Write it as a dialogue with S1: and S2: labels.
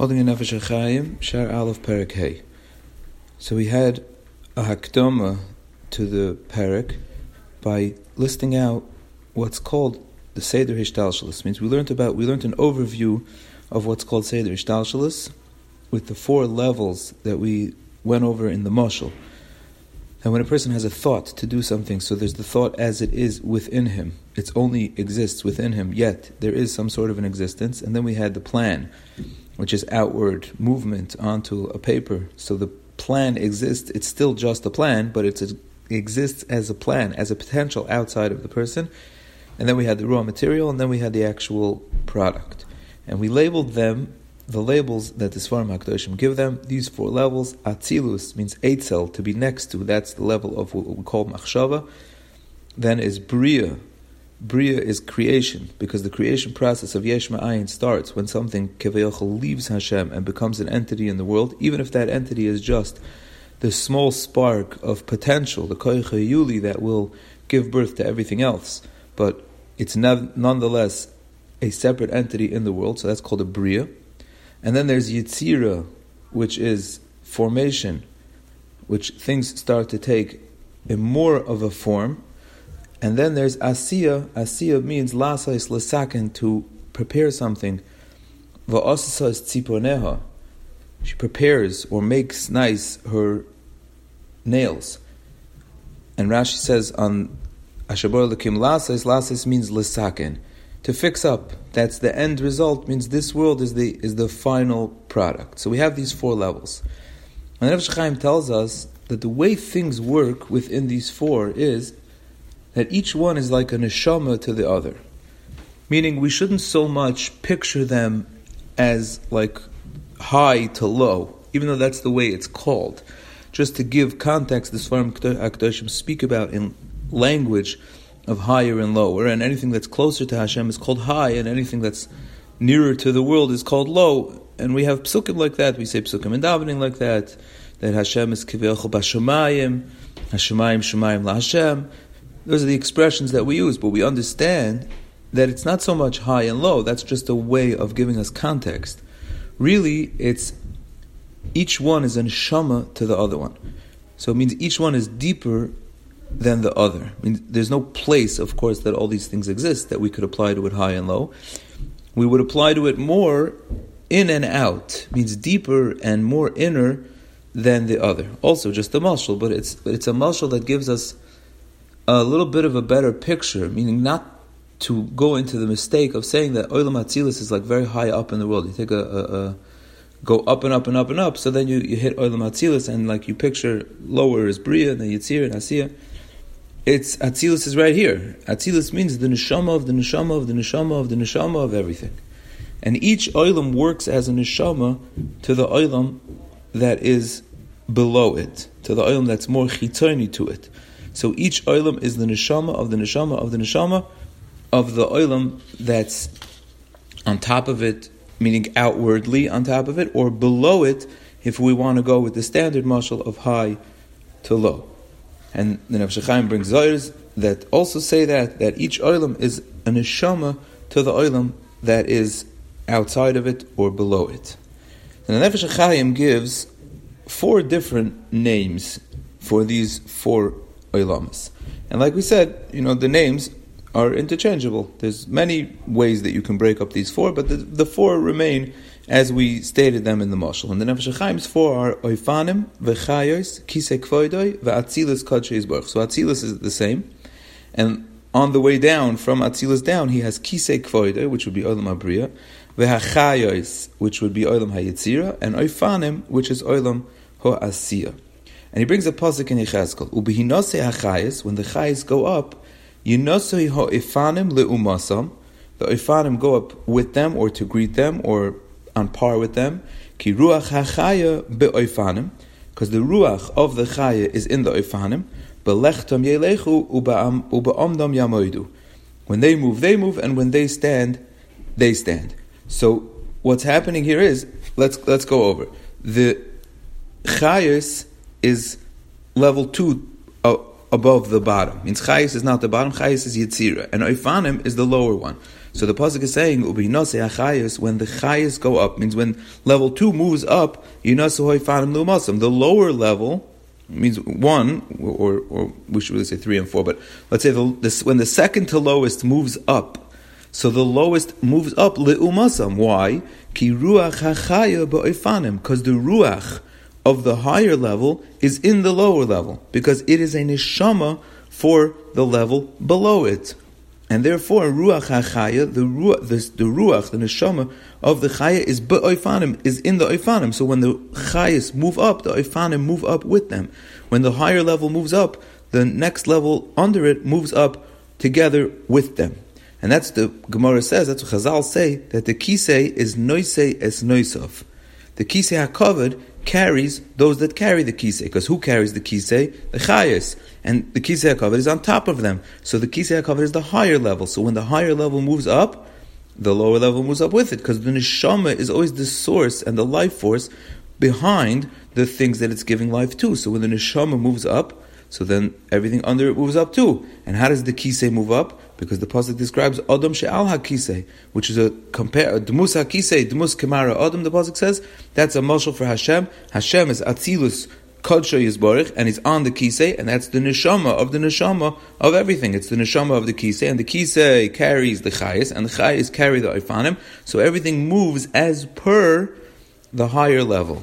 S1: holding a Nefesh HaChaim, Shaar Aleph Perek Hey. So we had a Hakdoma to the Perek by listing out what's called the Seder Hishtalshalis. Means we learned about, we learned an overview of what's called Seder Hishtalshalis with the four levels that we went over in the Moshel. And when a person has a thought to do something, so there's the thought as it is within him. It only exists within him, yet there is some sort of an existence. And then we had the plan, which is outward movement onto a paper. So the plan exists, it's still just a plan, but it exists as a plan, as a potential outside of the person. And then we had the raw material, and then we had the actual product. And we labeled them, the labels that the Svarim HaKadoshim give them, these four levels. Atzilus means Eitzel, to be next to, that's the level of what we call Machshava. Then is Bria, Bria is creation, because the creation process of Yesh Ma'ayin starts when something Kevayachal leaves Hashem and becomes an entity in the world, even if that entity is just the small spark of potential, the Koycha that will give birth to everything else. But it's nonetheless a separate entity in the world, so that's called a Bria. And then there's Yitzira, which is formation, which things start to take a more of a form and then there's asiya. Asiya means lasais lesaken to prepare something. Va'asasas tziponeha. She prepares or makes nice her nails. And Rashi says on Ashabor Lakim lasais, lasais means lesaken. To fix up. That's the end result, means this world is the is the final product. So we have these four levels. And Rav Chaim tells us that the way things work within these four is that each one is like a neshama to the other. Meaning, we shouldn't so much picture them as like high to low, even though that's the way it's called. Just to give context, the Svarim Akdoshim speak about in language of higher and lower, and anything that's closer to Hashem is called high, and anything that's nearer to the world is called low. And we have psukim like that. We say psukim and davening like that. That Hashem is kivyochel b'shamayim, Hashemayim shemayim la Hashem. Those are the expressions that we use, but we understand that it's not so much high and low, that's just a way of giving us context. Really, it's each one is a neshama to the other one. So it means each one is deeper than the other. I mean, there's no place, of course, that all these things exist that we could apply to it high and low. We would apply to it more in and out, means deeper and more inner than the other. Also, just a mushal, but it's it's a mushal that gives us a little bit of a better picture, meaning not to go into the mistake of saying that Olam Atzilis is like very high up in the world. You take a, a, a go up and up and up and up, so then you, you hit Olam Atzilis and like you picture lower is Bria and then Yitzir and Asiya. It's Atzilus is right here. Atzilus means the neshama of the neshama of the neshama of the neshama of everything. And each oilam works as a neshama to the oilam that is below it, to the oilam that's more chitoni to it. So each oilam is the neshama of the neshama of the neshama of the oilam that's on top of it, meaning outwardly on top of it, or below it, if we want to go with the standard mashal of high to low. And the Nefesh brings zayers that also say that that each oilam is a neshama to the oilam that is outside of it or below it. And the Nefesh gives four different names for these four Oilamas. And like we said, you know, the names are interchangeable. There's many ways that you can break up these four, but the, the four remain as we stated them in the Mashal. And the Nefesh Chaim's four are Oifanim, Vechayos, Kisei Kvoidoi, Ve'atzilus Kodshei Baruch. So Atzilus is the same. And on the way down, from Atzilus down, he has Kisei Kvoidoi, which would be Olam Abriya, Ve'achayos, which would be Olam Hayitzira, and Oifanim, which is Olam Ho'asiyah. And he brings a pasuk in Yechezkel. Ubehinose hachayis, when the chayis go up, yinosoi ho'ifanim leumasam, the ifanim go up with them or to greet them or on par with them. Ki ruach hachaya because the ruach of the chaya is in the oifanim. Belechtam yelechu ube'amdam yamoidu. When they move, they move, and when they stand, they stand. So what's happening here is let's let's go over the chayis is level two uh, above the bottom. Means Chayis is not the bottom, Chayis is Yitzira. And Oifanim is the lower one. So the pasuk is saying ubinase achayis when the chayis go up means when level two moves up yinasu hoifanim lumasam. The lower level means one or or we should really say three and four, but let's say the, when the second to lowest moves up. So the lowest moves up li'umasam. Why? Ki ruach hachaya ba'oifanim. Because the ruach of the higher level is in the lower level. Because it is a neshama for the level below it. And therefore, ruach hachaya, the ruach, the, the ruach, the neshama of the chaya is be'oifanim, is in the oifanim. So when the chayas move up, the oifanim move up with them. When the higher level moves up, the next level under it moves up together with them. And that's the Gemara says, that's what Chazal say, that the kisei is noisei es noisov. The kisei HaKavod carries those that carry the kisei. Because who carries the kisei? The chayas. And the kisei HaKavod is on top of them. So the kisei HaKavod is the higher level. So when the higher level moves up, the lower level moves up with it. Because the neshama is always the source and the life force behind the things that it's giving life to. So when the neshama moves up, so then everything under it moves up too. And how does the kisei move up? Because the pasuk describes Adam she'al hakisei, which is a compare dmus hakisei, dmus kemara Adam. The pasuk says that's a mashal for Hashem. Hashem is atzilus Kodsha Yisborich, and he's on the Kisei, and that's the neshama of the neshama of everything. It's the neshama of the Kisei, and the Kisei carries the Chayis, and the Chayis carry the Ifanim, so everything moves as per the higher level.